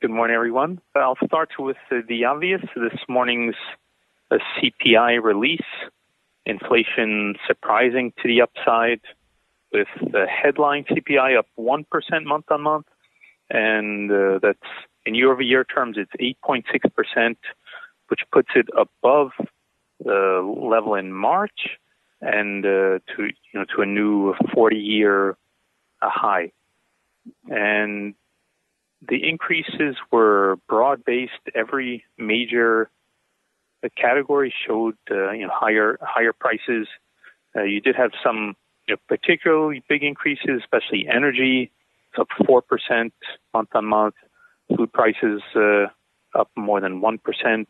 Good morning, everyone. I'll start with the obvious. This morning's uh, CPI release, inflation surprising to the upside, with the headline CPI up 1% month on month, and uh, that's in year over year terms, it's 8.6%, which puts it above the level in March and uh, to you know to a new 40 year high. And the increases were broad based. Every major uh, category showed uh, you know higher higher prices. Uh, you did have some you know, particularly big increases, especially energy, up four percent month on month. Food prices uh, up more than one percent.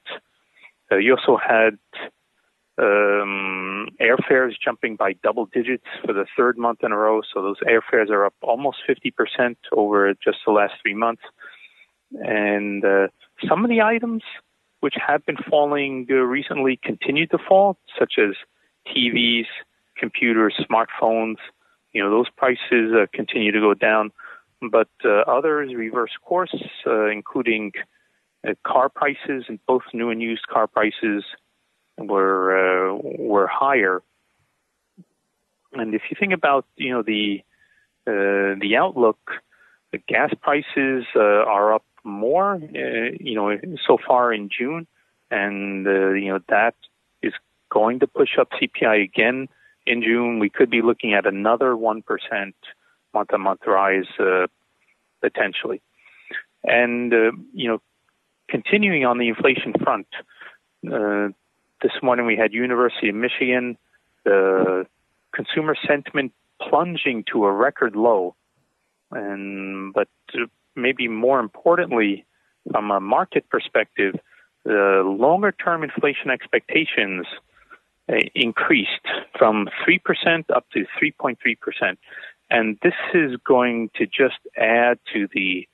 Uh, you also had um, airfares jumping by double digits for the third month in a row. So those airfares are up almost 50% over just the last three months. And uh, some of the items which have been falling uh, recently continue to fall, such as TVs, computers, smartphones. You know, those prices uh, continue to go down. But uh, others reverse course, uh, including uh, car prices, and both new and used car prices were uh, were higher. And if you think about you know the uh, the outlook, the gas prices uh, are up more, uh, you know, so far in June, and uh, you know that is going to push up CPI again in June. We could be looking at another one percent month-on-month rise uh, potentially, and you know, continuing on the inflation front. Uh, this morning we had University of Michigan, the consumer sentiment plunging to a record low, and but maybe more importantly, from a market perspective, the longer term inflation expectations uh, increased from 3% up to 3.3%. And this is going to just add to the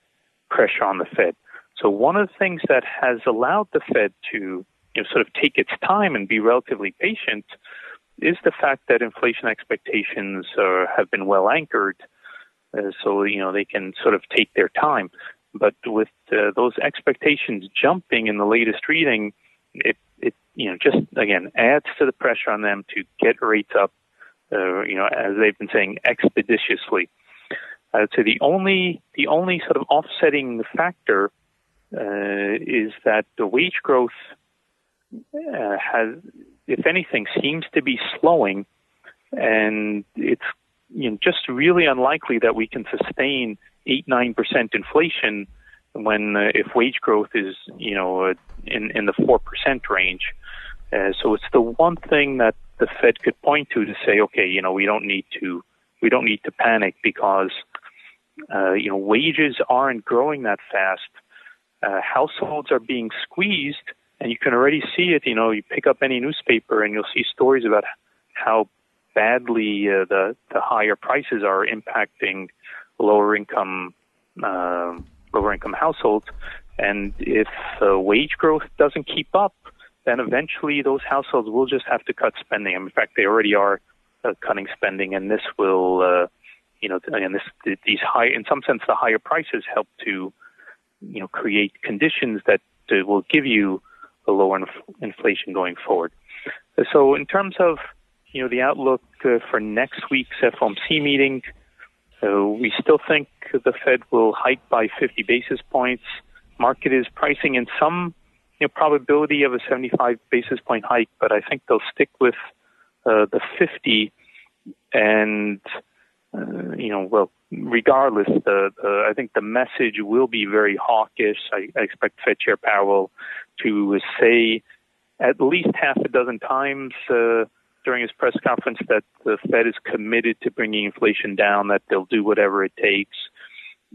pressure on the Fed. So, one of the things that has allowed the Fed to you know, sort of take its time and be relatively patient is the fact that inflation expectations uh, have been well anchored, uh, so you know they can sort of take their time. But with uh, those expectations jumping in the latest reading, it it you know just again adds to the pressure on them to get rates up. Uh, you know, as they've been saying, expeditiously. Uh, so the only the only sort of offsetting factor uh, is that the wage growth uh, has, if anything, seems to be slowing, and it's you know, just really unlikely that we can sustain eight nine percent inflation when uh, if wage growth is you know uh, in in the four percent range. Uh, so it's the one thing that the Fed could point to to say, okay, you know, we don't need to we don't need to panic because uh, you know wages aren't growing that fast. Uh, households are being squeezed, and you can already see it. You know, you pick up any newspaper and you'll see stories about how badly uh, the the higher prices are impacting lower income uh, lower income households. And if uh, wage growth doesn't keep up, then eventually those households will just have to cut spending. in fact, they already are uh, cutting spending, and this will, uh, you know, and this these high, in some sense, the higher prices help to, you know, create conditions that uh, will give you the lower inf- inflation going forward. So, in terms of you know the outlook uh, for next week's FOMC meeting, uh, we still think the Fed will hike by 50 basis points. Market is pricing in some you know, probability of a 75 basis point hike, but I think they'll stick with uh, the 50 and uh, you know, well, regardless, the, the, I think the message will be very hawkish. I, I expect Fed Chair Powell to say at least half a dozen times uh, during his press conference that the Fed is committed to bringing inflation down, that they'll do whatever it takes,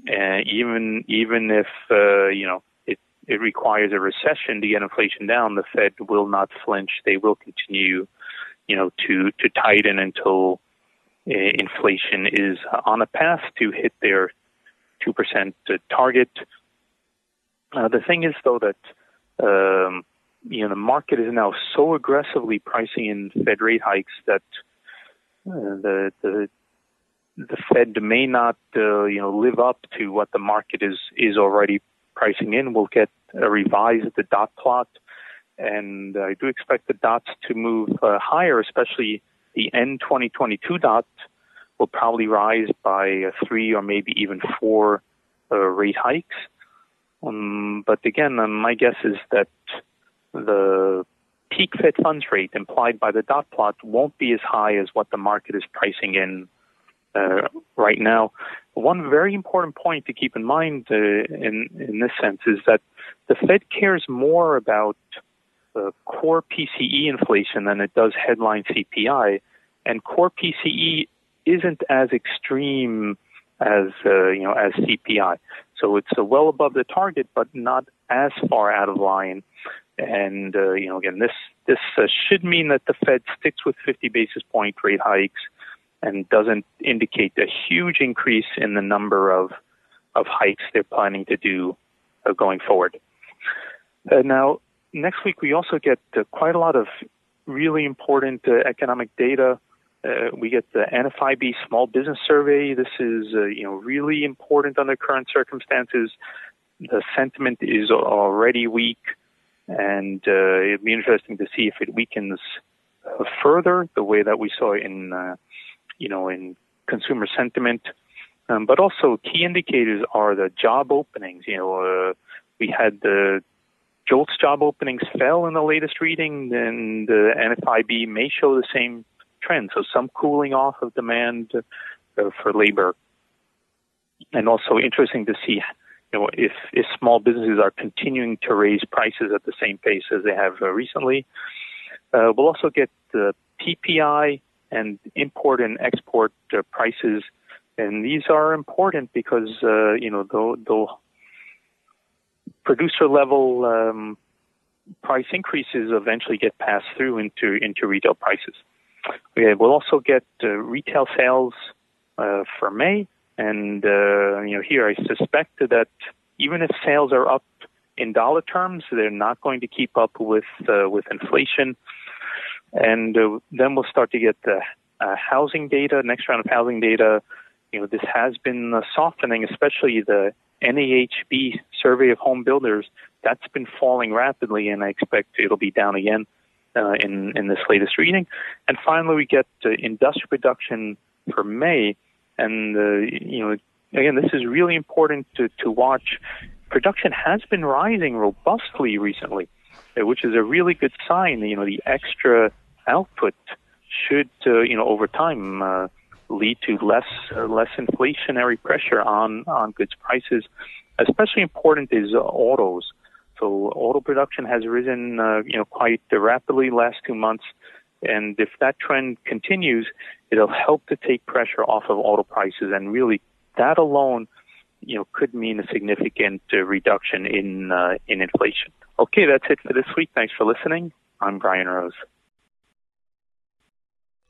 uh, even even if uh, you know it it requires a recession to get inflation down. The Fed will not flinch; they will continue, you know, to to tighten until uh, inflation is on a path to hit their 2% target. Uh, the thing is, though, that um, you know the market is now so aggressively pricing in Fed rate hikes that uh, the the the Fed may not uh, you know live up to what the market is is already pricing in. We'll get a revised the dot plot, and I do expect the dots to move uh, higher, especially the end 2022 dot will probably rise by three or maybe even four uh, rate hikes. Um, but again, um, my guess is that the peak Fed funds rate implied by the dot plot won't be as high as what the market is pricing in uh, right now. One very important point to keep in mind uh, in in this sense is that the Fed cares more about uh, core PCE inflation than it does headline CPI, and core PCE isn't as extreme as uh, you know as CPI. So it's uh, well above the target, but not as far out of line. And uh, you know, again, this this uh, should mean that the Fed sticks with 50 basis point rate hikes and doesn't indicate a huge increase in the number of of hikes they're planning to do uh, going forward. Uh, now, next week we also get uh, quite a lot of really important uh, economic data. Uh, we get the NFIB Small Business Survey. This is you know really important under current circumstances. The sentiment is already weak, and it'd be interesting to see if it weakens further the way that we saw in you know, in consumer sentiment. Um, but also key indicators are the job openings. You know, uh, we had the JOLTS job openings fell in the latest reading, and the NFIB may show the same trend. So some cooling off of demand uh, for labor, and also interesting to see, you know, if if small businesses are continuing to raise prices at the same pace as they have uh, recently. Uh, we'll also get the PPI and import and export uh, prices. And these are important because, uh, you know, the, the producer level um, price increases eventually get passed through into, into retail prices. We'll also get uh, retail sales uh, for May. And, uh, you know, here I suspect that even if sales are up in dollar terms, they're not going to keep up with, uh, with inflation and uh, then we'll start to get the uh, housing data, next round of housing data. You know, this has been uh, softening, especially the NAHB survey of home builders. That's been falling rapidly, and I expect it'll be down again uh, in in this latest reading. And finally, we get uh, industrial production for May, and uh, you know, again, this is really important to to watch. Production has been rising robustly recently, which is a really good sign. You know, the extra output should, uh, you know, over time uh, lead to less uh, less inflationary pressure on on goods prices. Especially important is autos. So auto production has risen, uh, you know, quite rapidly last two months, and if that trend continues, it'll help to take pressure off of auto prices, and really that alone, you know, could mean a significant uh, reduction in uh, in inflation. Okay, that's it for this week. Thanks for listening. I'm Brian Rose.